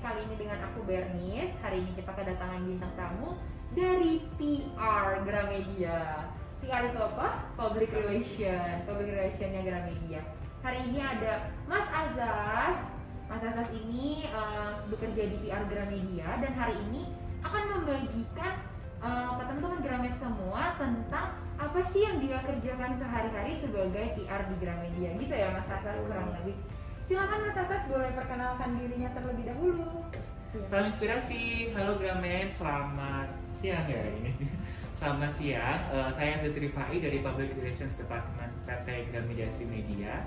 kali ini dengan aku Bernis. Hari ini kita kedatangan bintang tamu dari PR Gramedia. PR itu apa? Public Relation, Public Relationnya Gramedia. Hari ini ada Mas Azaz. Mas Azaz ini uh, bekerja di PR Gramedia dan hari ini akan membagikan uh, ke teman-teman Gramet semua tentang apa sih yang dia kerjakan sehari-hari sebagai PR di Gramedia gitu ya Mas Azaz kurang lebih. Silakan Mas Azaz boleh perkenalkan dirinya terlebih dahulu. Ya. Salam inspirasi, halo Gramet, selamat siang ya ini. Selamat siang, uh, saya Aziz Rifai dari Public Relations Department PT Gramedia Media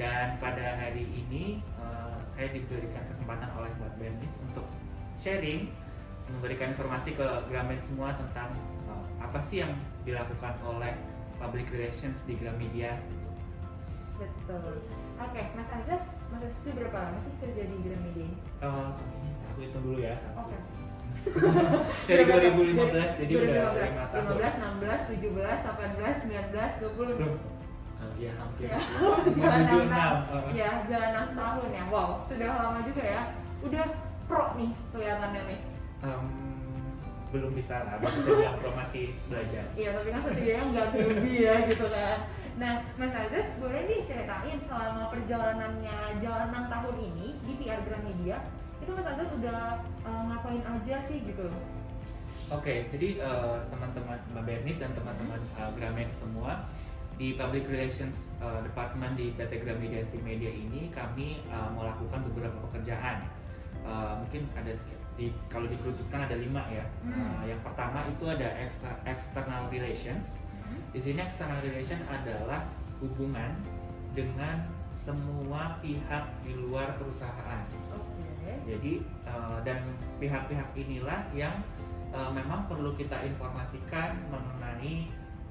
dan pada hari ini uh, saya diberikan kesempatan oleh Mbak Bernis untuk sharing, memberikan informasi ke Gramet semua tentang uh, apa sih yang dilakukan oleh Public Relations di Gramedia. Betul. Oke, okay, Mas Azaz, Mas itu berapa lama sih kerja di Gramedia ini? Uh, aku hitung dulu ya. Oke. Okay dari 2015 jadi 2015, udah 5 tahun. 15, 16, 17, 18, 19, 20 Belum. ya hampir. Ya, jalan 6 tahun ya jalan 6 tahun ya. Wow sudah lama juga ya. Udah pro nih kelihatannya nih. Um, belum bisa lah bisa bilang pro masih belajar. Iya tapi kan setidaknya nggak lebih ya gitu kan nah Mas Azaz boleh nih ceritain selama perjalanannya jalan 6 tahun ini di PR Gramedia itu Mas Azaz udah uh, ngapain aja sih gitu loh Oke, okay, jadi uh, teman-teman Mbak Bernis dan teman-teman uh, Gramet semua di Public Relations uh, Department di PT Gramedia Media ini kami uh, melakukan beberapa pekerjaan. Uh, mungkin ada di kalau dikerucutkan ada lima ya. Hmm. Uh, yang pertama itu ada external relations. Di sini external relation adalah hubungan dengan semua pihak di luar perusahaan. Okay. Jadi uh, dan pihak-pihak inilah yang uh, memang perlu kita informasikan mengenai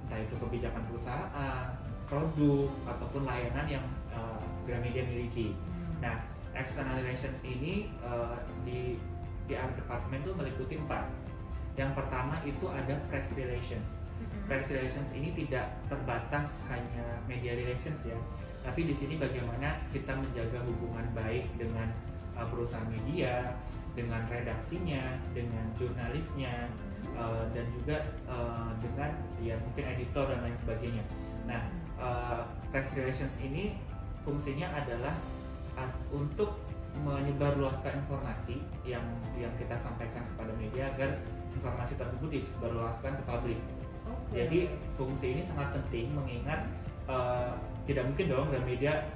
entah itu kebijakan perusahaan, produk ataupun layanan yang uh, Gramedia miliki. Hmm. Nah, external relations ini uh, di PR department itu meliputi empat. Yang pertama itu ada press relations. Press relations ini tidak terbatas hanya media relations ya, tapi di sini bagaimana kita menjaga hubungan baik dengan uh, perusahaan media, dengan redaksinya, dengan jurnalisnya, uh, dan juga uh, dengan ya mungkin editor dan lain sebagainya. Nah, uh, press relations ini fungsinya adalah untuk menyebarluaskan informasi yang yang kita sampaikan kepada media agar informasi tersebut disebarluaskan ke publik. Jadi fungsi ini sangat penting mengingat uh, tidak mungkin dong dan media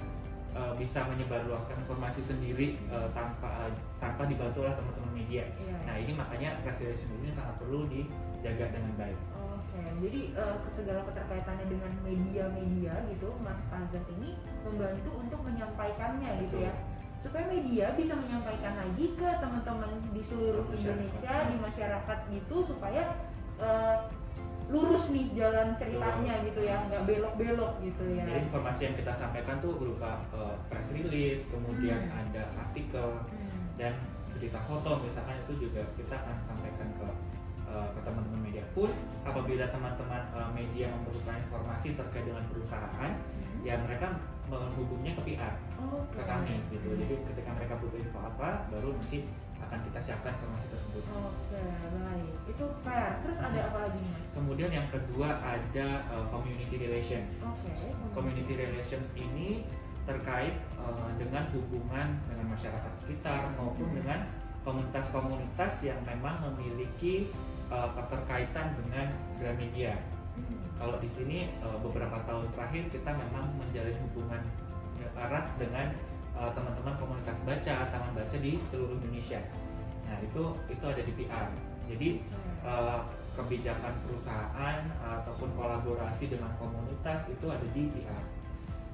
uh, bisa menyebarluaskan informasi sendiri uh, tanpa uh, tanpa dibantu oleh teman-teman media. Yeah. Nah ini makanya relation ini sangat perlu dijaga dengan baik. Oke, okay. jadi uh, segala keterkaitannya dengan media-media gitu, Mas Azaz ini membantu untuk menyampaikannya Betul. gitu ya, supaya media bisa menyampaikan lagi ke teman-teman di seluruh Indonesia, di masyarakat gitu, supaya uh, lurus nih jalan ceritanya Betul. gitu ya nggak belok-belok gitu ya jadi informasi yang kita sampaikan tuh berupa uh, press release kemudian hmm. ada artikel hmm. dan berita foto misalkan itu juga kita akan sampaikan ke uh, ke teman-teman media pun apabila teman-teman uh, media memerlukan informasi terkait dengan perusahaan hmm. ya mereka menghubungnya ke PR oh, ke kami gitu jadi ketika mereka butuh info apa baru nanti akan kita siapkan informasi tersebut. Oke, baik. Itu fair. Terus ada apa lagi mas? Kemudian yang kedua ada uh, community relations. Oke. Okay. Community relations ini terkait uh, dengan hubungan dengan masyarakat sekitar maupun hmm. dengan komunitas-komunitas yang memang memiliki uh, keterkaitan dengan Gramedia. Hmm. Kalau di sini uh, beberapa tahun terakhir kita memang menjalin hubungan erat dengan uh, teman-teman komunitas baca, taman baca di seluruh Indonesia. Nah itu itu ada di PR. Jadi uh, kebijakan perusahaan ataupun kolaborasi dengan komunitas itu ada di PR.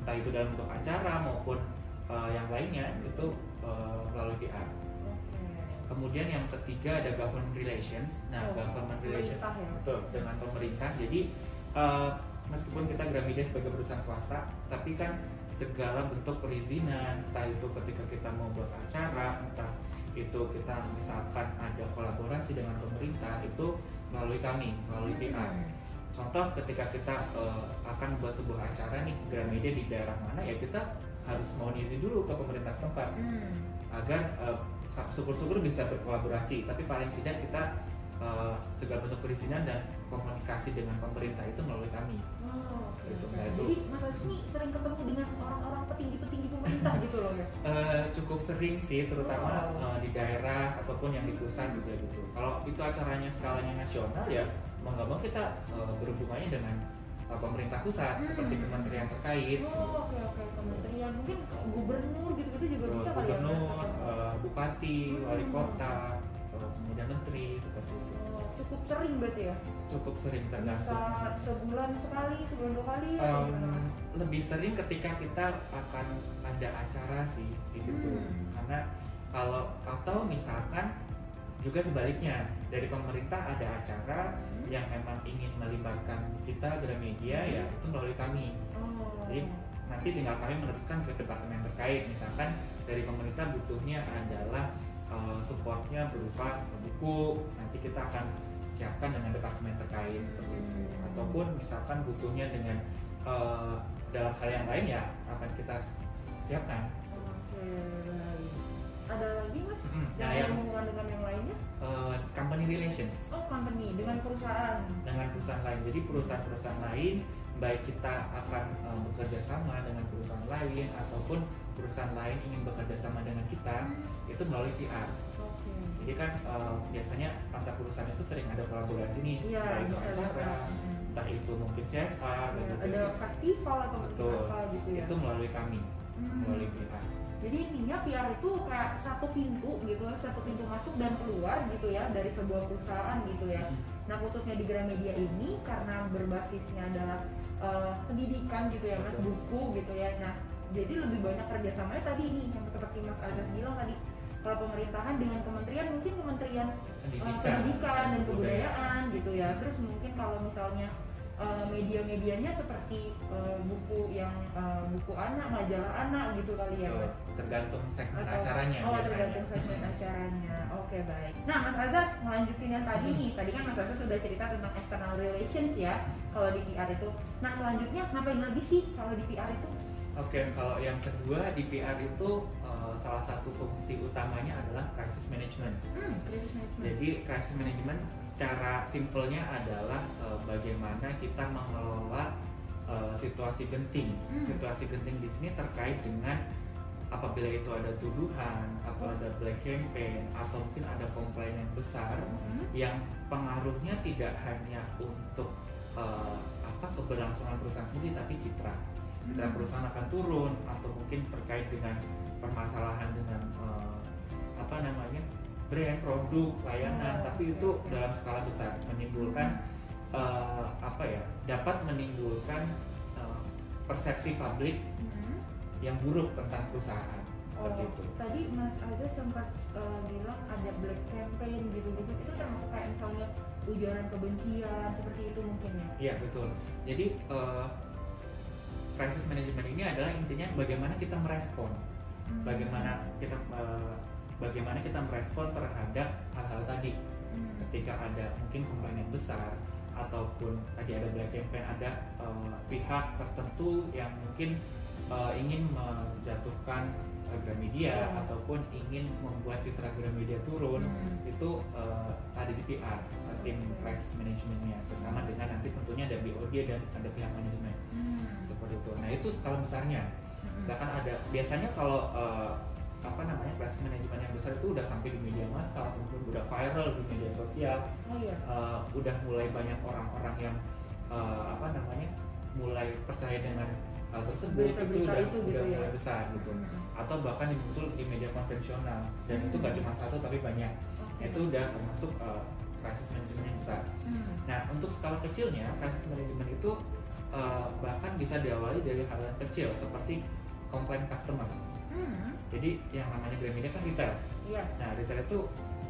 Entah itu dalam bentuk acara maupun uh, yang lainnya itu uh, melalui PR. Kemudian yang ketiga ada government relations. Nah, oh, government relations ya? betul dengan pemerintah. Jadi uh, meskipun kita Gramedia sebagai perusahaan swasta, tapi kan segala bentuk perizinan entah itu ketika kita mau buat acara entah itu kita misalkan ada kolaborasi dengan pemerintah itu melalui kami melalui PR hmm. contoh ketika kita uh, akan buat sebuah acara nih Gramedia di daerah mana ya kita harus mau izin dulu ke pemerintah setempat hmm. agar uh, syukur-syukur bisa berkolaborasi tapi paling tidak kita uh, segala bentuk perizinan dan komunikasi dengan pemerintah itu melalui kami Oh, oke, Gitu, nah itu. Jadi Mas Aziz ini sering ketemu dengan orang-orang petinggi-petinggi pemerintah gitu loh ya? Uh, cukup sering sih terutama Oh. uh, di daerah ataupun yang di pusat juga gitu kalau itu acaranya skalanya nasional ya mau nggak mau kita uh, berhubungannya dengan uh, pemerintah pusat Hmm. seperti kementerian terkait Oh, oke oke kementerian mungkin gubernur gitu-gitu juga uh, bisa kali ya gubernur, uh, bupati, wali Hmm. kota, uh, kemudian menteri seperti itu. Oh, cukup sering berarti ya? Cukup sering Bisa tergantung. sebulan sekali, sebulan dua kali ya? Um, Mas? lebih sering ketika kita akan ada acara sih di situ, Hmm. karena kalau atau misalkan juga sebaliknya dari pemerintah ada acara Hmm. yang memang ingin melibatkan kita Gramedia ya itu melalui kami. Oh. Jadi nanti tinggal kami meneruskan ke departemen terkait misalkan dari pemerintah butuhnya adalah uh, supportnya berupa buku nanti kita akan siapkan dengan departemen terkait seperti itu Hmm. ataupun misalkan butuhnya dengan uh, dalam hal yang lain ya akan kita siapkan Oke. Ada lagi mas? Mm, nah, Yang yang- berhubungan dengan yang lainnya? Uh, company relations Oh, company dengan perusahaan. dengan perusahaan lain jadi perusahaan-perusahaan lain baik kita akan uh, bekerja sama dengan perusahaan lain ataupun perusahaan lain ingin bekerja sama dengan kita itu melalui PR Oke. Jadi kan eh, biasanya antar perusahaan itu sering ada kolaborasi nih, entah itu bisa acara, bisa. Entah itu mungkin CSR, Ya, gitu. ada festival atau Betul. apa gitu ya. itu melalui kami, Hmm. melalui PR. Jadi intinya PR itu kayak satu pintu gitu, satu pintu masuk dan keluar gitu ya dari sebuah perusahaan gitu ya. Hmm. Nah khususnya di Gramedia ini karena berbasisnya adalah eh, pendidikan gitu ya mas, buku gitu ya. Nah jadi lebih banyak kerjasamanya tadi ini yang seperti Mas Azaz bilang tadi. Kalau pemerintahan dengan kementerian mungkin kementerian eh, Pendidikan, pendidikan dan kebudayaan gitu ya. Terus mungkin kalau misalnya eh, media-medianya seperti eh, buku yang eh, buku anak, majalah anak gitu kali ya mas. tergantung segmen Atau- acaranya oh biasanya. tergantung segmen Hmm. acaranya oke baik nah Mas Azaz ngelanjutin yang tadi Hmm. nih tadi kan Mas Azaz sudah cerita tentang external relations ya kalau di PR itu nah selanjutnya ngapain lagi sih kalau di PR itu Oke, kalau yang kedua di PR itu eh, salah satu fungsi utamanya adalah crisis management. hmm crisis management Jadi crisis management secara simpelnya adalah eh, bagaimana kita mengelola eh, situasi genting. Hmm. Situasi genting di sini terkait dengan apabila itu ada tuduhan atau ada black campaign atau mungkin ada komplain yang besar Hmm. yang pengaruhnya tidak hanya untuk eh, apa keberlangsungan perusahaan sendiri tapi citra citra Hmm. perusahaan akan turun atau mungkin terkait dengan permasalahan dengan eh, apa namanya brand produk layanan. Oh, tapi itu dalam skala besar menimbulkan eh, apa ya dapat menimbulkan eh, persepsi publik Hmm. yang buruk tentang perusahaan. Oh, seperti itu. tadi Mas Azaz sempat eh, bilang ada black campaign gitu-gitu itu termasuk kayak misalnya ujaran kebencian seperti itu mungkin ya? Iya betul. Jadi eh, crisis management ini adalah intinya bagaimana kita merespon, Hmm. bagaimana kita eh, bagaimana kita merespon terhadap hal-hal tadi. Hmm. Ketika ada mungkin komplain yang besar ataupun tadi ada black campaign, ada eh, pihak tertentu yang mungkin eh, ingin menjatuhkan eh, Gramedia Oh. ataupun ingin membuat citra Gramedia turun Hmm. itu eh, ada di PR tim crisis manajemennya bersama dengan nanti tentunya ada BOD dan ada pihak manajemen Hmm. seperti itu. Nah itu skala besarnya. Hmm. Misalkan ada biasanya kalau eh, apa namanya crisis manajemen yang besar itu udah sampai di media massa ataupun udah viral di media sosial, Oh iya. eh, udah mulai banyak orang-orang yang eh, apa namanya mulai percaya dengan hal tersebut Berita-berita udah, itu gitu udah ya. mulai besar gitu. Atau bahkan muncul di media konvensional dan itu Hmm. gak cuma satu tapi banyak Oke. itu udah termasuk uh, crisis management yang besar. Hmm. Nah untuk skala kecilnya crisis management itu uh, bahkan bisa diawali dari hal yang kecil seperti komplain customer. Hmm. Jadi yang namanya Gramedia kan retail. Iya. Nah retail itu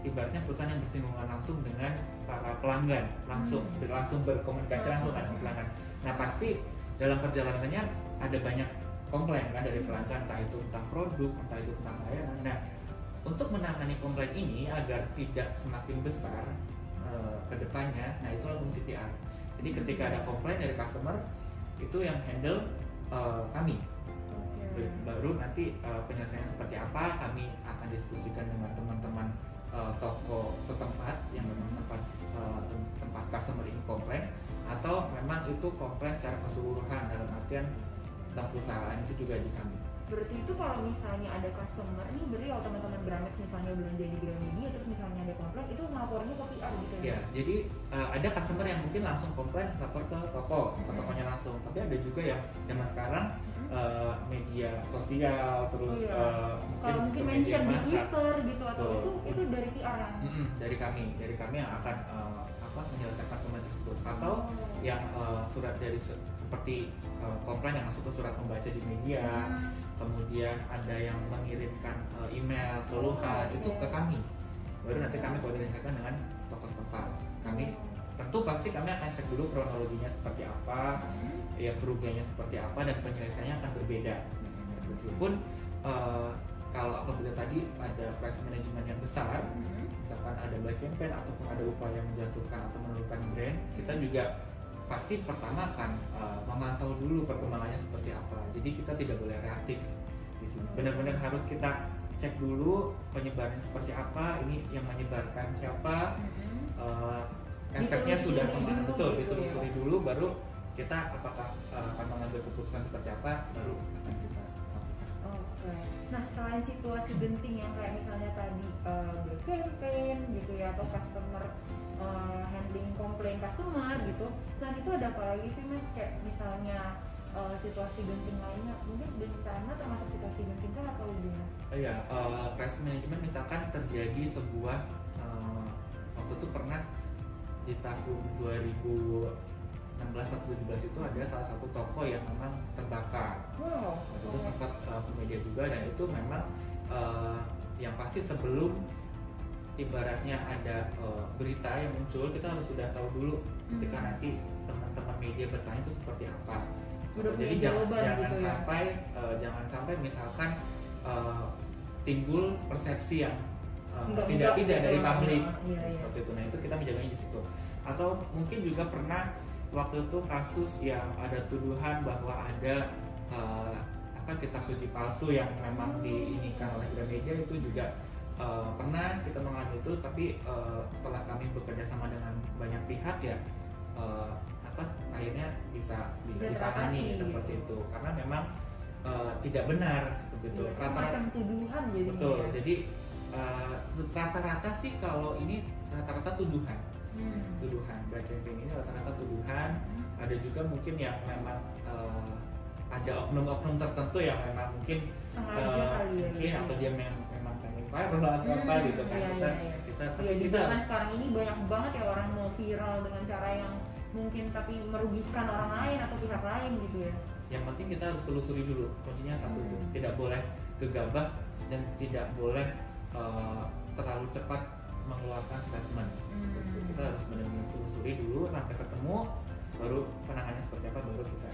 ibaratnya perusahaan yang bersinggungan langsung dengan para pelanggan langsung Hmm. langsung berkomunikasi Oh. langsung dengan pelanggan. Nah pasti dalam perjalanannya ada banyak komplain kan dari pelanggan entah itu tentang produk entah itu tentang layanan. Nah untuk menangani komplain ini agar tidak semakin besar eh, ke depannya, nah itulah fungsi PR. Jadi ketika ada komplain dari customer itu yang handle eh, kami baru nanti uh, penyelesaiannya seperti apa kami akan diskusikan dengan teman-teman uh, toko setempat yang memang tempat uh, tem- tempat customer ini komplain atau memang itu komplain secara keseluruhan dalam artian tentang perusahaan itu juga di kami Berarti itu kalau misalnya ada customer nih, berarti kalau teman-teman Gramex misalnya belanja di Gramedia terus misalnya ada komplain itu ngelapornya ke PR gitu ya? Ya, jadi uh, ada customer yang mungkin langsung komplain lapor ke toko, ke Mhm. tokonya langsung. Tapi ada juga yang zaman sekarang Mhm. uh, media sosial, terus Oh, iya. uh, Kalau mungkin mention di. Twitter gitu atau Betul. itu itu dari PR yang Mm-mm, dari kami, dari kami yang akan uh, apa menyelesaikan komplain tersebut. Atau Oh. yang uh, surat dari se- seperti uh, komplain yang masuk ke surat pembaca di media, Hmm. kemudian ada yang mengirimkan uh, email keluhan Oh, itu oke. ke kami. Baru nanti kami koordinasikan dengan toko setempat. Kami tentu pasti kami akan cek dulu kronologinya seperti apa, Hmm. ya kerugiannya seperti apa dan penyelesaiannya akan berbeda. Meskipun uh, kalau apabila tadi ada price management yang besar, Hmm. misalkan ada black campaign ataupun ada upaya menjatuhkan atau menurunkan brand, kita juga pasti pertama akan uh, memantau dulu perkembangannya seperti apa. Jadi kita tidak boleh reaktif di sini. Benar-benar harus kita cek dulu penyebarannya seperti apa, ini yang menyebarkan siapa, Hmm. uh, efeknya sudah ke mana betul gitu ditelusuri dulu baru kita apakah uh, akan mengambil keputusan seperti apa baru akan kita lakukan. Oke. Nah, selain situasi genting yang kayak misalnya tadi uh, black campaign gitu ya atau customer uh, handling komplain customer gitu. Selain itu ada apa lagi sih Mas? Kayak misalnya uh, situasi genting lainnya, mungkin bencana termasuk situasi genting kan atau gimana? Oh iya, uh, crisis management misalkan terjadi sebuah uh, waktu itu pernah di tahun 2016 atau 17 itu ada salah satu toko yang memang terbakar. Wow. Waktu itu sempat uh, media juga dan itu memang uh, yang pasti sebelum ibaratnya ada uh, berita yang muncul kita harus sudah tahu dulu ketika Hmm. nanti teman-teman media bertanya itu seperti apa. Udah Jadi jangan, jangan gitu ya. sampai uh, jangan sampai misalkan uh, timbul persepsi yang uh, Enggak- tidak enggak tidak gitu. dari publik Iya, iya. seperti itu. Nah itu kita menjaganya di situ. Atau mungkin juga pernah waktu itu kasus yang ada tuduhan bahwa ada uh, apa kitab suci palsu yang memang diinikan oleh Gramedia itu juga uh, pernah kita mengalami itu tapi uh, setelah kami bekerja sama dengan banyak pihak ya uh, apa akhirnya bisa bisa Bisa ditangani teratasi, seperti gitu. itu karena memang uh, tidak benar seperti itu Iya, Rata-rata- semacam tuduhan jadi. betul jadi uh, rata-rata sih kalau ini rata-rata tuduhan Hmm. tuduhan black campaign ini rata-rata tuduhan ada juga mungkin yang memang uh, ada oknum-oknum tertentu yang memang mungkin Sengaja uh, kali ya. mungkin gitu. atau dia memang viral atau Hmm, apa gitu kan iya, kita iya, iya. kita Iya kita sekarang ini banyak banget ya orang mau viral dengan cara yang mungkin tapi merugikan orang lain atau pihak lain gitu ya. yang penting kita harus telusuri dulu kuncinya satu itu Hmm. tidak boleh gegabah dan tidak boleh uh, terlalu cepat mengeluarkan statement Hmm. Kita harus benar-benar telusuri dulu sampai ketemu baru penanganannya seperti apa baru kita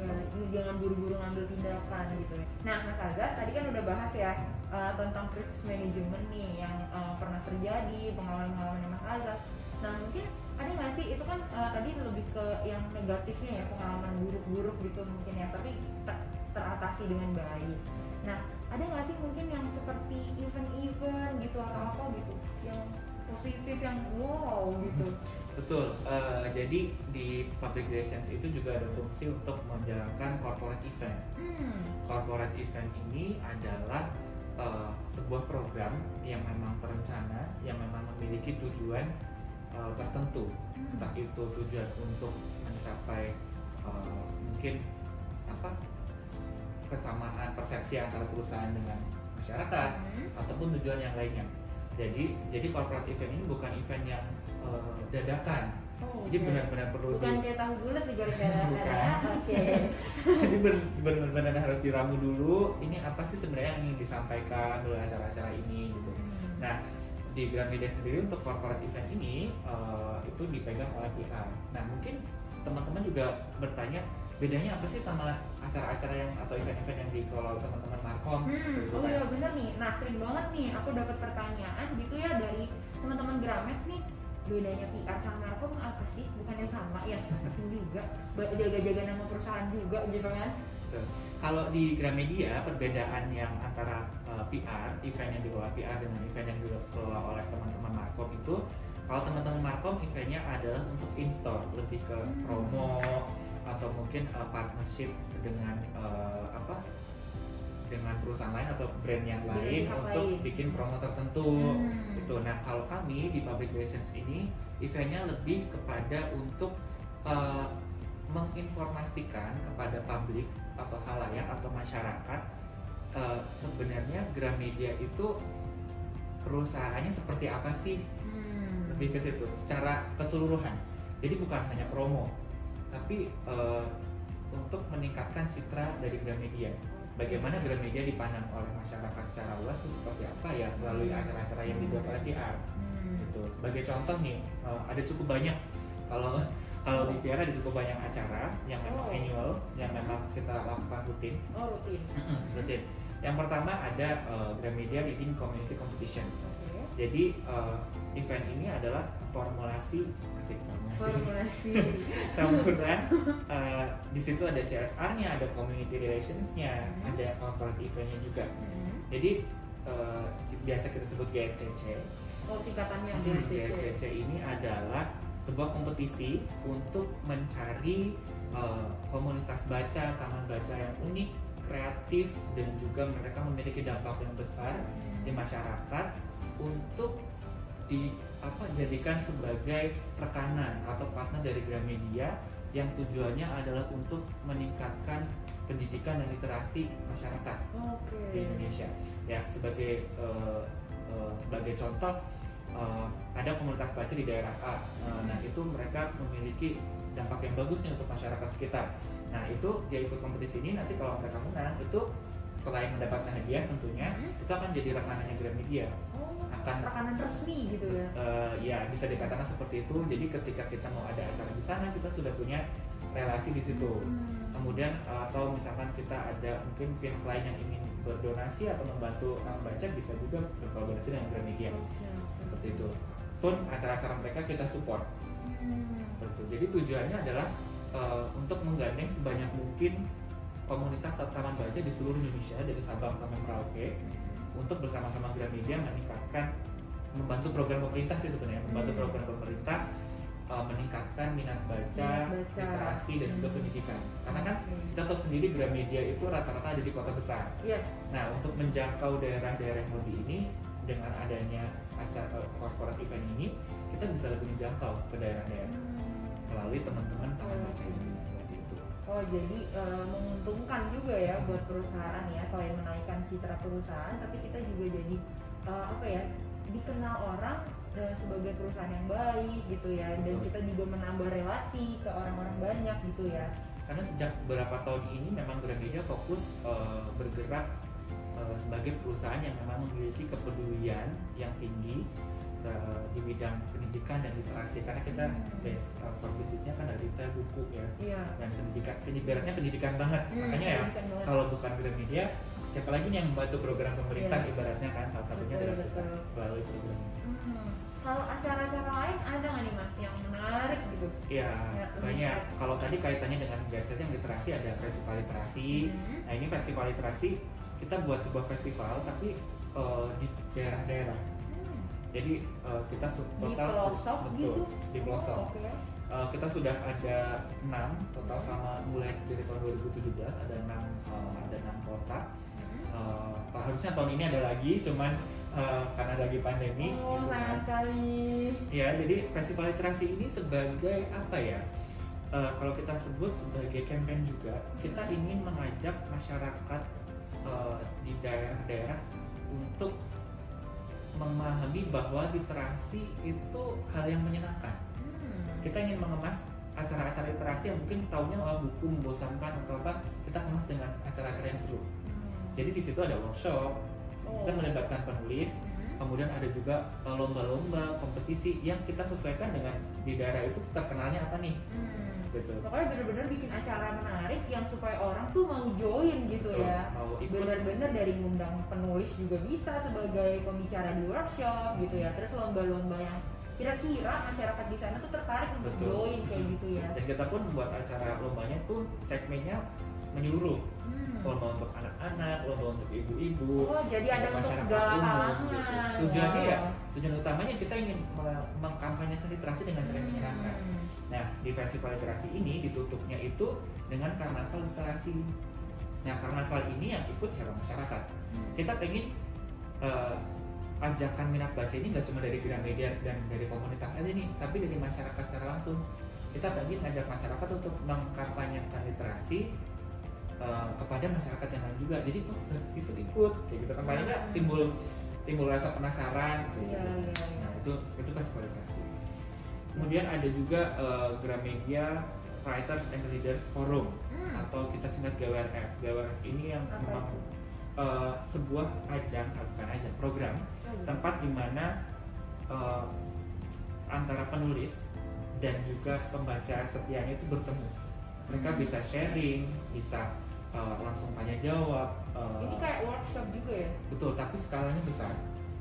Ya, jangan buru-buru ngambil tindakan gitu ya. Nah, Mas Azaz tadi kan udah bahas ya uh, tentang krisis manajemen nih yang uh, pernah terjadi, pengalaman-pengalaman Mas Azaz. Nah, mungkin ada nggak sih itu kan uh, tadi lebih ke yang negatifnya ya pengalaman buruk-buruk gitu mungkin ya, tapi ter- teratasi dengan baik. Nah, ada nggak sih mungkin yang seperti event-event gitu atau apa gitu yang positif yang wow gitu. Betul. eh, jadi di public relations itu juga ada fungsi untuk menjalankan corporate event. Hmm. Corporate event ini adalah eh, sebuah program yang memang terencana, yang memang memiliki tujuan eh, tertentu. Hmm. Entah itu tujuan untuk mencapai eh, mungkin apa kesamaan persepsi antara perusahaan dengan masyarakat Hmm. ataupun tujuan yang lainnya. Jadi jadi corporate event ini bukan event yang eh, dadakan. Oh, Jadi oke. benar-benar perlu Bukan di, kayak tahu bulat digoreng darah Bukan. Oke. jadi ben- benar-benar harus diramu dulu. Ini apa sih sebenarnya yang ingin disampaikan melalui acara-acara ini gitu. Nah di Gramedia sendiri untuk corporate event ini eh, itu dipegang oleh PR. Nah mungkin teman-teman juga bertanya bedanya apa sih sama acara-acara yang atau event-event yang dikelola oleh teman-teman Markom? Hmm, gitu oh kan. iya bener nih. Nah sering banget nih aku dapat pertanyaan gitu ya dari teman-teman Gramex nih. Bedanya PR sama markom apa sih? Bukannya sama ya sama juga. Jaga-jaga nama perusahaan juga gitu kan? Kalau di Gramedia perbedaan yang antara uh, PR, event yang dikelola PR dengan event yang dikelola oleh teman-teman Markom itu kalau teman-teman Markom eventnya adalah untuk in-store, lebih ke Hmm. promo atau mungkin uh, partnership dengan uh, apa dengan perusahaan lain atau brand yang Dengan lain untuk lain. bikin promo tertentu Hmm. gitu. Nah kalau kami di Public Relations ini eventnya lebih kepada untuk uh, menginformasikan kepada publik atau halayak atau masyarakat uh, sebenarnya Gramedia itu perusahaannya seperti apa sih Hmm. lebih ke situ secara keseluruhan. Jadi bukan hanya promo, tapi uh, untuk meningkatkan citra dari Gramedia. Bagaimana Gramedia dipandang oleh masyarakat secara luas itu seperti apa ya melalui acara-acara yang dibuat oleh PR Hmm. gitu. Sebagai contoh nih, uh, ada cukup banyak kalau kalau di PR ada cukup banyak acara yang memang Oh. annual, yang memang kita lakukan rutin. oh rutin rutin. Yang pertama ada uh, Gramedia Leading Community Competition. oke Jadi uh, event ini adalah formulasi asik formulasi formulasi campuran. uh, di situ ada CSR-nya, ada community relations-nya, Hmm. ada corporate event-nya juga. Hmm. Jadi uh, biasa kita sebut GRCC. oh singkatannya Hmm, GRCC ini adalah sebuah kompetisi untuk mencari uh, komunitas baca, taman baca yang unik, kreatif, dan juga mereka memiliki dampak yang besar di masyarakat untuk di apa jadikan sebagai rekanan atau partner dari Gramedia yang tujuannya adalah untuk meningkatkan pendidikan dan literasi masyarakat oke di Indonesia. Ya sebagai eh, eh, sebagai contoh eh, ada komunitas baca di daerah A. Eh, nah itu mereka memiliki dampak yang bagus nih untuk masyarakat sekitar. Nah itu dia ikut kompetisi ini nanti kalau mereka menang itu selain mendapatkan hadiah tentunya Hmm. itu akan jadi rekanannya Gramedia. oh Akan rekanan resmi gitu ya Eh, ya bisa dikatakan seperti itu. Jadi ketika kita mau ada acara di sana kita sudah punya relasi di situ. Hmm. Kemudian eh, atau misalkan kita ada mungkin pihak lain yang ingin berdonasi atau membantu orang baca bisa juga berkolaborasi dengan Gramedia oke. seperti itu. Pun acara-acara mereka kita support. Hmm. Jadi tujuannya adalah eh, untuk menggandeng sebanyak mungkin komunitas taman baca di seluruh Indonesia dari Sabang sampai Merauke untuk bersama-sama Gramedia meningkatkan membantu program pemerintah sih sebenarnya membantu Hmm. program pemerintah uh, meningkatkan minat baca, baca. literasi dan juga Hmm. pendidikan karena kan kita tahu sendiri Gramedia itu rata-rata ada di kota besar Iya. nah untuk menjangkau daerah-daerah yang lebih ini dengan adanya acara corporate event ini kita bisa lebih menjangkau ke daerah-daerah melalui teman-teman taman baca ini Oh jadi eh, menguntungkan juga ya buat perusahaan ya selain menaikkan citra perusahaan tapi kita juga jadi eh, apa ya dikenal orang eh, sebagai perusahaan yang baik gitu ya dan Betul. kita juga menambah relasi ke orang-orang banyak gitu ya. karena sejak beberapa tahun ini memang Gramedia fokus uh, bergerak uh, sebagai perusahaan yang memang memiliki kepedulian yang tinggi uh, di bidang pendidikan dan literasi karena kita Hmm. base uh, kan dari kita buku ya Iya. dan pendidikan ibaratnya pendidikan banget Hmm, makanya ya banget. kalau bukan Gramedia siapa lagi nih yang membantu program pemerintah Yes. ibaratnya kan salah satunya Betul, adalah kita melalui program ini. Hmm. Kalau acara-acara lain ada nggak nih mas yang menarik gitu? Iya Ya, banyak kalau tadi kaitannya dengan gadget yang literasi ada festival literasi Hmm. Nah ini festival literasi kita buat sebuah festival tapi uh, di daerah-daerah. Hmm. Jadi uh, kita Di total su- pelosok betul, gitu? di pelosok. Oh, Oke. Uh, kita sudah ada enam total sama mulai dari tahun 2017 ada enam uh, ada enam kota. Hmm. Uh, harusnya tahun ini ada lagi, cuman uh, karena lagi pandemi. Oh gitu sayang kan. sekali. Ya, jadi festival literasi ini sebagai apa ya? Eh, kalau kita sebut sebagai campaign juga, kita ingin mengajak masyarakat eh, di daerah-daerah untuk memahami bahwa literasi itu hal yang menyenangkan. Hmm. Kita ingin mengemas acara-acara literasi yang mungkin tahunya oh, buku membosankan atau apa, kita kemas dengan acara-acara yang seru. Hmm. Jadi di situ ada workshop, Oh. kita melibatkan penulis, Hmm. kemudian ada juga uh, lomba-lomba kompetisi yang kita sesuaikan dengan di daerah itu terkenalnya apa nih Hmm. Gitu Pokoknya bener-bener bikin acara menarik yang supaya orang tuh mau join gitu Betul, ya. mau ikut Bener-bener dari ngundang penulis juga bisa sebagai pembicara di workshop gitu ya. Terus lomba-lomba yang kira-kira masyarakat di sana tuh tertarik untuk Betul. join kayak gitu ya Dan kita pun membuat acara lombanya tuh segmennya menyeluruh. Hmm. Lomba untuk anak-anak, lomba untuk ibu-ibu. Oh, jadi ada untuk segala umum, kalangan. gitu. Tujuannya ya, tujuan utamanya kita ingin me- mengkampanyekan literasi dengan cara yang menyenangkan. Hmm. Nah, di festival literasi ini ditutupnya itu dengan karnaval literasi. Nah, karnaval ini yang ikut secara masyarakat. Kita pengen eh, ajakan minat baca ini nggak cuma dari Gramedia dan dari komunitas aja nih, tapi dari masyarakat secara langsung. Kita pengen ngajak masyarakat untuk mengkampanyekan literasi eh, kepada masyarakat yang lain juga. Jadi oh, itu ikut, kayak gitu kan paling nggak timbul timbul rasa penasaran. Iya, gitu. iya, iya. Nah, itu itu festival literasi. Kemudian ada juga eh, Gramedia Writers and Leaders Forum Hmm. atau kita singkat GWRF. GWRF ini yang Apa memang eh, sebuah ajang, ah, bukan ajang, program tempat di mana eh, antara penulis dan juga pembaca setianya itu bertemu. Mereka Hmm. bisa sharing, bisa eh, langsung tanya jawab. eh, Ini kayak workshop juga ya? Betul, tapi skalanya besar.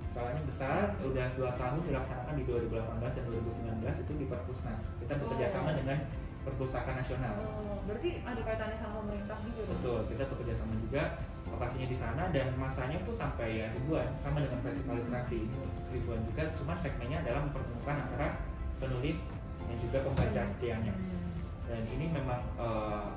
Skalanya besar, udah dua tahun dilaksanakan di 2018 dan 2019 itu di Perpusnas. Kita bekerja Oh. sama dengan Perpustakaan Nasional. Oh, berarti ada kaitannya sama pemerintah juga? Betul, kita bekerja sama juga lokasinya di sana dan masanya tuh sampai ya ribuan sama dengan festival literasi ini ribuan juga. Cuman segmennya adalah mempertemukan antara penulis dan juga pembaca setianya. Hmm. Dan ini memang eh,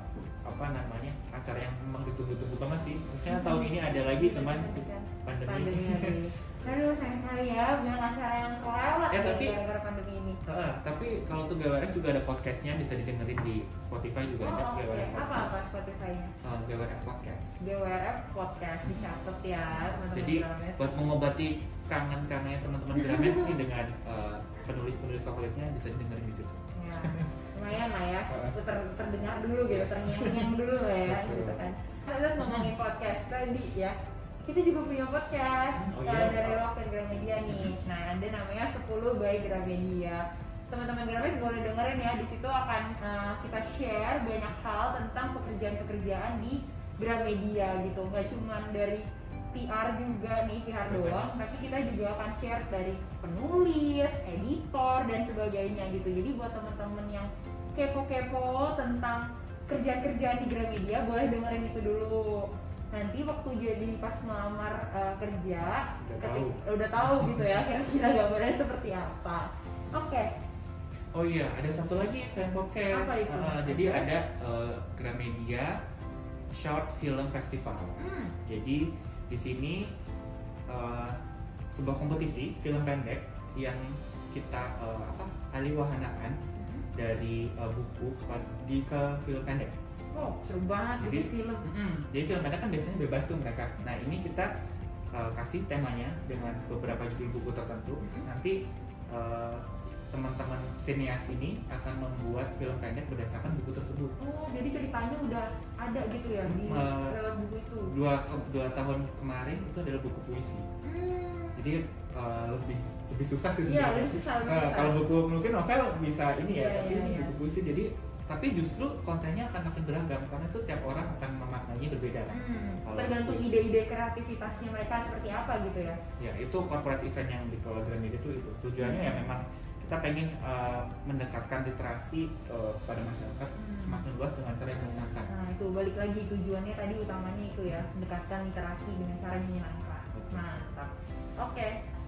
apa namanya acara yang memang ditunggu-tunggu banget sih. Maksudnya tahun ini ada lagi Bisa cuman dihentikan. pandemi. pandemi lagi. Aduh sayang sekali ya, banyak acara yang kelewat Eh, nih tapi- gara-gara pandemi ini. Heeh, tapi kalau tuh GWRF juga ada podcastnya bisa didengerin di Spotify juga ada Oh oke, GWRF apa Podcast. apa Spotify-nya? Eh, GWRF Podcast. GWRF Podcast dicatat ya teman-teman Jadi Gramet. buat mengobati kangen-kangennya teman-teman Gramet sih dengan eh, penulis-penulis favoritnya bisa didengerin di situ. ya, lumayan lah ya ter terdengar dulu gitu Yes. terngiang-ngiang dulu lah ya Betul. gitu kan terus ngomongin podcast tadi ya kita juga punya podcast Oh, uh, iya? dari Rock dan Gramedia nih. Nah ada namanya 10 by Gramedia. Teman-teman Gramedia boleh dengerin ya di situ akan uh, kita share banyak hal tentang pekerjaan-pekerjaan di Gramedia gitu. Nggak cuma dari PR juga nih PR doang tapi kita juga akan share dari penulis, editor dan sebagainya gitu. Jadi buat teman-teman yang kepo-kepo tentang kerjaan-kerjaan di Gramedia boleh dengerin itu dulu nanti waktu jadi pas melamar uh, kerja Udah ketik- tahu. udah tahu gitu ya kira-kira gambarnya seperti apa oke Oh iya, ada satu lagi saya podcast. Apa itu? Eh, jadi Podcast? ada eh, Gramedia Short Film Festival. hmm. Jadi di sini eh, sebuah kompetisi film pendek yang kita eh, apa aliwahanakan dari eh, buku ke, di ke film pendek. Oh seru banget Jadi- bikin film Mm-mm. Jadi film pendek kan biasanya bebas tuh mereka. Nah ini kita uh, kasih temanya dengan beberapa judul buku tertentu. Mhm. Nanti uh, teman-teman sinias ini akan membuat film pendek berdasarkan buku tersebut. oh jadi ceritanya udah ada gitu ya di Eh, lewat buku itu Dua dua tahun kemarin itu adalah buku puisi. hmm. Jadi uh, lebih lebih susah sih iya sebenarnya. lebih susah lebih susah kalau buku mungkin novel bisa ini ya, Iya, tapi iya, ini iya. buku puisi jadi tapi justru kontennya akan makin beragam karena itu setiap orang akan memaknainya berbeda kan. Hmm, Kalau tergantung ide-ide kreativitasnya mereka seperti apa gitu ya. Ya itu corporate event yang dikelola Gramedia itu itu tujuannya ya memang kita pengen uh, mendekatkan literasi uh, kepada masyarakat Hmm. semakin luas dengan cara yang menyenangkan. Nah itu balik lagi tujuannya tadi utamanya itu ya mendekatkan literasi dengan cara yang menyenangkan. Mantap. Oke.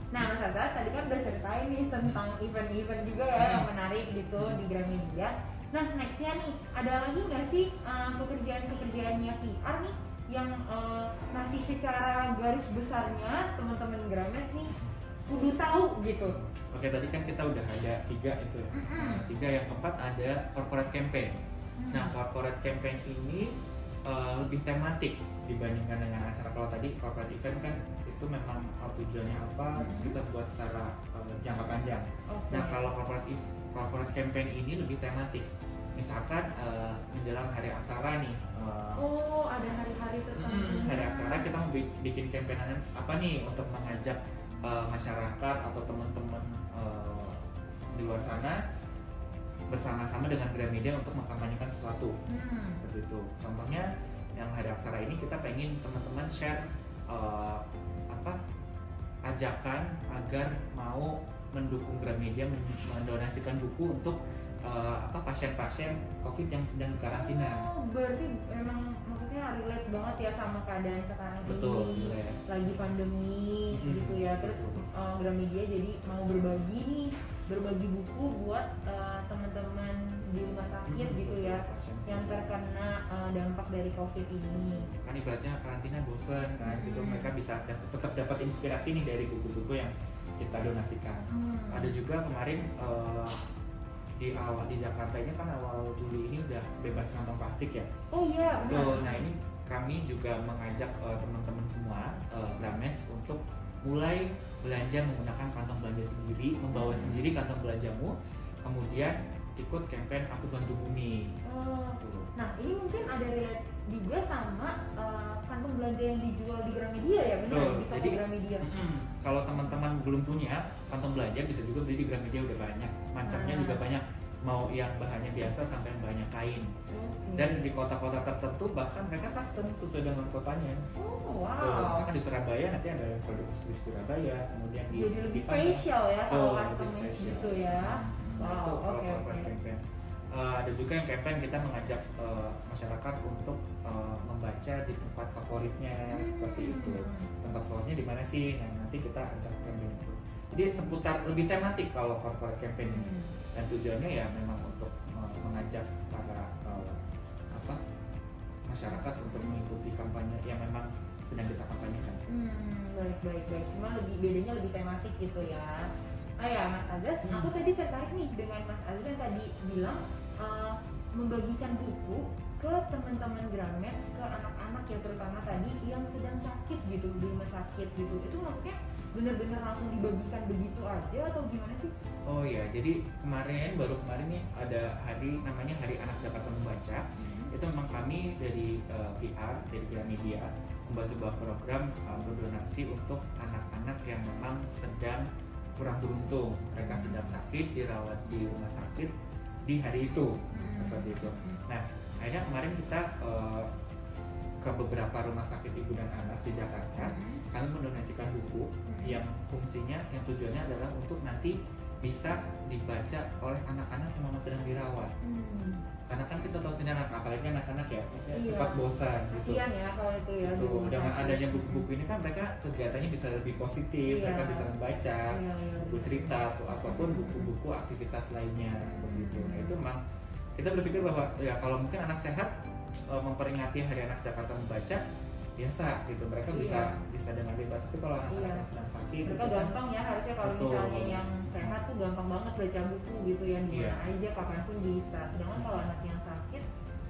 Nah Mas Azaz tadi kan udah ceritain nih tentang event-event juga ya Hmm. yang menarik gitu Hmm. di Gramedia. Nah nextnya nih ada lagi nggak sih uh, pekerjaan-pekerjaannya PR nih yang uh, masih secara garis besarnya teman-teman Grames nih kudu tahu gitu. Oke tadi kan kita udah ada tiga itu ya. Mm-mm. Nah, tiga yang keempat ada corporate campaign. Hmm. Nah corporate campaign ini uh, lebih tematik dibandingkan dengan acara kalau tadi corporate event kan itu memang tujuannya apa terus Mhm. kita buat secara uh, jangka panjang. Oke. Nah kalau corporate corporate campaign ini lebih tematik. Misalkan uh, menjelang hari aksara nih. uh, Oh, ada hari-hari tertentu. mm, hari aksara kita mau bi- bikin campaign apa nih untuk mengajak uh, masyarakat atau teman-teman uh, di luar sana bersama-sama dengan Gramedia untuk mengkampanyekan sesuatu Hmm. seperti itu. Contohnya yang hari aksara ini kita pengen teman-teman share uh, apa ajakan agar mau mendukung Gramedia men- mendonasikan buku untuk eh, apa pasien-pasien COVID yang sedang karantina. Oh, berarti memang maksudnya relate banget ya sama keadaan sekarang Betul, ini. relate. Lagi pandemi Mm-mm. gitu ya. Terus eh, Gramedia jadi mau berbagi nih, berbagi buku buat eh, teman-teman di rumah sakit gitu ya pasien. yang terkena eh, dampak dari COVID ini. kan ibaratnya karantina bosen kan gitu Hmm. mereka bisa tetap dapat inspirasi nih dari buku-buku yang kita donasikan Hmm. ada juga kemarin eh, di awal di Jakarta ini kan awal Juli ini udah bebas kantong plastik ya Oh iya, benar. Nah ini kami juga mengajak eh, teman-teman semua Gramex untuk mulai belanja menggunakan kantong belanja sendiri membawa sendiri kantong belanjamu kemudian ikut campaign aku bantu bumi Oh, Tuh. Nah, ini mungkin ada relate juga sama eh, kantong belanja yang dijual di Gramedia ya, benar? Di toko Jadi- Gramedia. Mm-mm. Kalau teman-teman belum punya kantong belanja bisa juga beli di Gramedia udah banyak. Macamnya Ah. juga banyak. Mau yang bahannya biasa sampai yang banyak kain. Oke. Dan di kota-kota tertentu bahkan mereka custom sesuai dengan kotanya. Oh, Tuh, wow. misalkan di Surabaya nanti ada produk di Surabaya, kemudian di Jadi lebih di Padang. spesial ya Tuh, kalau spesial. gitu ya. Hmm, kalau oke, oke. campaign. Eh, ada juga yang campaign kita mengajak eh, masyarakat untuk eh, membaca di tempat favoritnya seperti itu Hmm. tempat favoritnya di mana sih nah nanti kita ajak campaign itu jadi seputar lebih tematik kalau corporate campaign ini Hmm. dan tujuannya ya memang untuk uh, mengajak para uh, apa masyarakat untuk mengikuti kampanye yang memang sedang kita kampanyekan Hmm, baik baik baik. Cuma lebih bedanya lebih tematik gitu ya. Ah ya Mas Azaz, Hmm. aku tadi tertarik nih dengan Mas Azaz yang tadi bilang eh, membagikan buku ke teman-teman Gramex, ke anak-anak ya terutama tadi yang sedang sakit gitu di rumah sakit gitu. Itu maksudnya benar-benar langsung dibagikan begitu aja atau gimana sih? oh ya jadi kemarin baru kemarin nih ada hari namanya Hari Anak Jakarta Membaca itu memang kami dari uh, PR dari Gramedia membuat sebuah program uh, berdonasi untuk anak-anak yang memang sedang kurang beruntung. Mereka sedang sakit dirawat di rumah sakit di hari itu. Hmm. seperti itu. Nah akhirnya kemarin kita uh, ke beberapa rumah sakit ibu dan anak di Jakarta. Hmm. kami mendonasikan buku yang fungsinya yang tujuannya adalah untuk nanti bisa dibaca oleh anak-anak yang memang sedang dirawat Hmm. karena kan kita tahu sendiri anak apalagi anak-anak ya Iya. cepat bosan gitu Kasihan ya kalau itu ya. rumah dengan adanya buku-buku ini kan mereka kegiatannya bisa lebih positif Iya. mereka bisa membaca Iya, iya. buku cerita atau ataupun buku-buku aktivitas lainnya seperti itu nah itu memang kita berpikir bahwa ya kalau mungkin anak sehat eh, memperingati Hari Anak Jakarta membaca biasa gitu mereka Iya. bisa bisa dengan bebas tapi kalau anak-anak Iya. yang sedang sakit mereka itu kan gampang ya harusnya kalau Betul. misalnya yang sehat tuh gampang banget baca buku gitu ya di Iya. mana aja kapan pun bisa sedangkan kalau anak yang sakit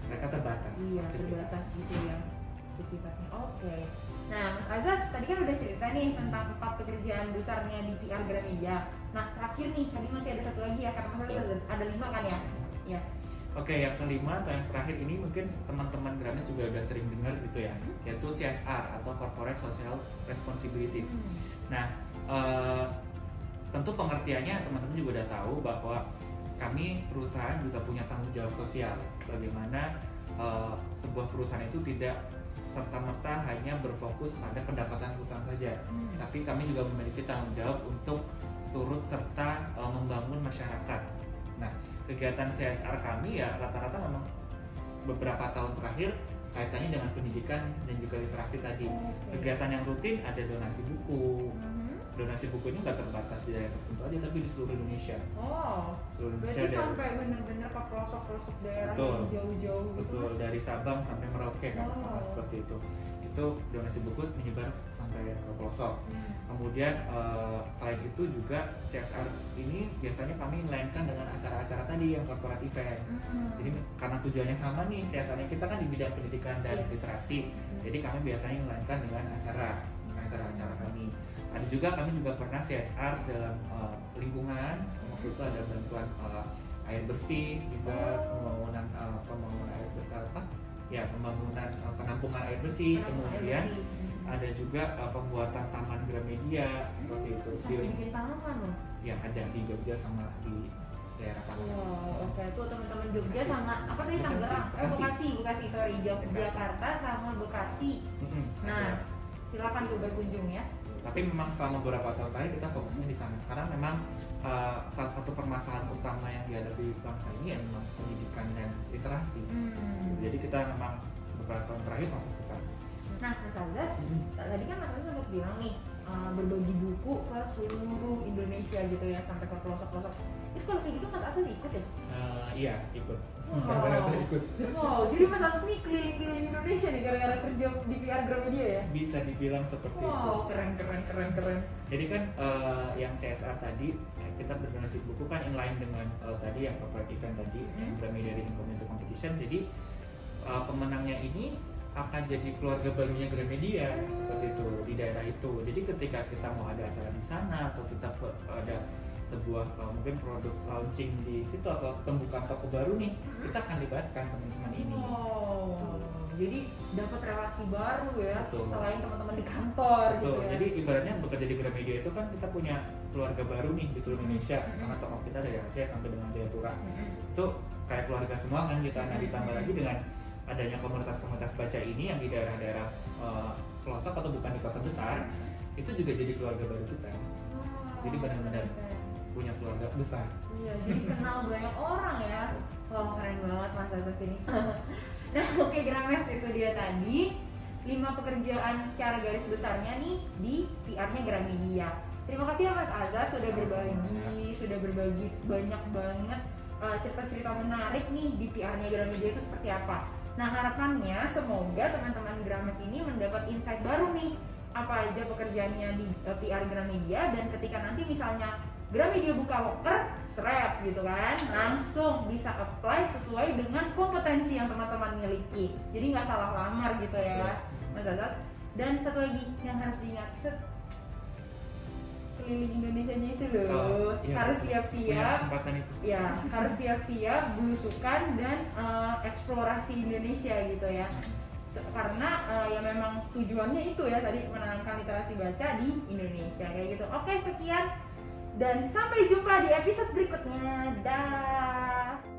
mereka terbatas iya aktivitas. terbatas gitu ya aktivitasnya oke nah Mas Azaz tadi kan udah cerita nih tentang empat pekerjaan besarnya di PR Gramedia nah terakhir nih tadi masih ada satu lagi ya karena Mas Azaz ada, ada lima kan ya ya Oke, yang kelima atau yang terakhir ini mungkin teman-teman Gramet juga udah sering dengar gitu ya, Hmm. yaitu CSR atau Corporate Social Responsibilities. Hmm. Nah, eh, tentu pengertiannya teman-teman juga udah tahu bahwa kami perusahaan juga punya tanggung jawab sosial. Bagaimana eh, sebuah perusahaan itu tidak serta merta hanya berfokus pada pendapatan perusahaan saja, Hmm. tapi kami juga memiliki tanggung jawab untuk turut serta eh, membangun masyarakat. Nah, kegiatan CSR kami ya rata-rata memang beberapa tahun terakhir kaitannya dengan pendidikan dan juga literasi tadi. Oke. Kegiatan yang rutin ada donasi buku. Mhm. Donasi buku ini nggak terbatas di daerah tertentu aja, tapi di seluruh Indonesia. oh Seluruh Indonesia berarti ada. sampai bener-bener ke pelosok-pelosok daerah Betul. yang jauh-jauh gitu Betul, dari Sabang sampai Merauke kan, Wow. seperti itu. Itu donasi buku menyebar sampai ke pelosok. Hmm. Kemudian eh, selain itu juga CSR ini biasanya kami melainkan dengan acara-acara tadi yang corporate event. Hmm. Jadi karena tujuannya sama nih, CSR-nya kita kan di bidang pendidikan dan Yes. literasi. Hmm. Jadi kami biasanya melainkan dengan acara acara-acara kami. Ada juga kami juga pernah CSR dalam eh, lingkungan. Waktu itu ada bantuan eh, air bersih, juga Oh. pembangunan eh, pembangunan air bersih apa? Ya pembangunan eh, penampungan air bersih. Penampungan air Kemudian bersih. Ada juga eh, pembuatan taman Gramedia seperti itu. Sampai Di, bikin tanaman loh. yang ada di Jogja sama di daerah Tangerang. Wow, oke tuh teman-teman Jogja Bekasi. sama apa tadi. Tangerang? Eh Bekasi. Bekasi, sorry, Jog- Bekasi. Jakarta sama Bekasi. Nah, silakan tuh berkunjung ya. Tapi memang selama beberapa tahun terakhir kita fokusnya di sana karena memang uh, salah satu permasalahan utama yang dihadapi bangsa ini ya memang pendidikan dan literasi Hmm. jadi kita memang beberapa tahun terakhir fokus ke sana Nah, Mas Azaz, tadi kan Mas Azaz sempat bilang nih uh, berbagi buku ke seluruh Indonesia gitu ya sampai ke pelosok-pelosok. Itu kalau kayak gitu Mas Azaz ikut ya? Uh, iya ikut Wow. Ikut Wow, jadi Mas Azaz nih keliling-keliling Indonesia nih gara-gara kerja di PR Gramedia ya? bisa dibilang seperti itu Wow, keren keren keren keren. Jadi kan eh, yang CSR tadi eh, kita berdonasi buku kan inline dengan eh, tadi yang corporate event tadi yang Hmm. Grammy Daring Community Competition. Jadi eh, pemenangnya ini akan jadi keluarga barunya Gramedia Hmm. seperti itu di daerah itu. Jadi ketika kita mau ada acara di sana atau kita ada sebuah eh, mungkin produk launching di situ atau pembukaan toko baru nih, Hmm. kita akan libatkan teman-teman ini. Wow, jadi dapat relasi baru ya Betul. selain teman-teman di kantor Betul. gitu ya. Jadi ibaratnya bekerja di Gramedia itu kan kita punya keluarga baru nih di seluruh Indonesia. Hmm. Karena toko kita dari Aceh sampai dengan Jayapura. Mm-mm. Itu kayak keluarga semua kan kita. Nah ditambah lagi dengan adanya komunitas-komunitas baca ini yang di daerah-daerah pelosok atau bukan di kota besar, itu juga jadi keluarga baru kita. Jadi benar-benar. Punya keluarga besar. Iya, jadi kenal banyak orang ya. Wah, keren banget Mas Azaz ini. nah, oke Grames itu dia tadi lima pekerjaan secara garis besarnya nih di PR-nya Gramedia. Terima kasih ya Mas Azaz sudah berbagi, sudah berbagi banyak banget uh, cerita-cerita menarik nih di PR-nya Gramedia itu seperti apa. Nah, harapannya semoga teman-teman Grames ini mendapat insight baru nih apa aja pekerjaannya di uh, PR Gramedia dan ketika nanti misalnya Gramedia buka loker, seret gitu kan, langsung bisa apply sesuai dengan kompetensi yang teman-teman miliki. Jadi nggak salah lamar gitu ya, Mas Azat. Dan satu lagi yang harus diingat, set. Keliling Indonesia-nya itu loh, Oh, iya, harus siap-siap. Ya harus siap-siap belusukan dan eh, eksplorasi Indonesia gitu ya. Karena eh, ya memang tujuannya itu ya tadi menanamkan literasi baca di Indonesia kayak gitu. Oke sekian dan sampai jumpa di episode berikutnya. Dah.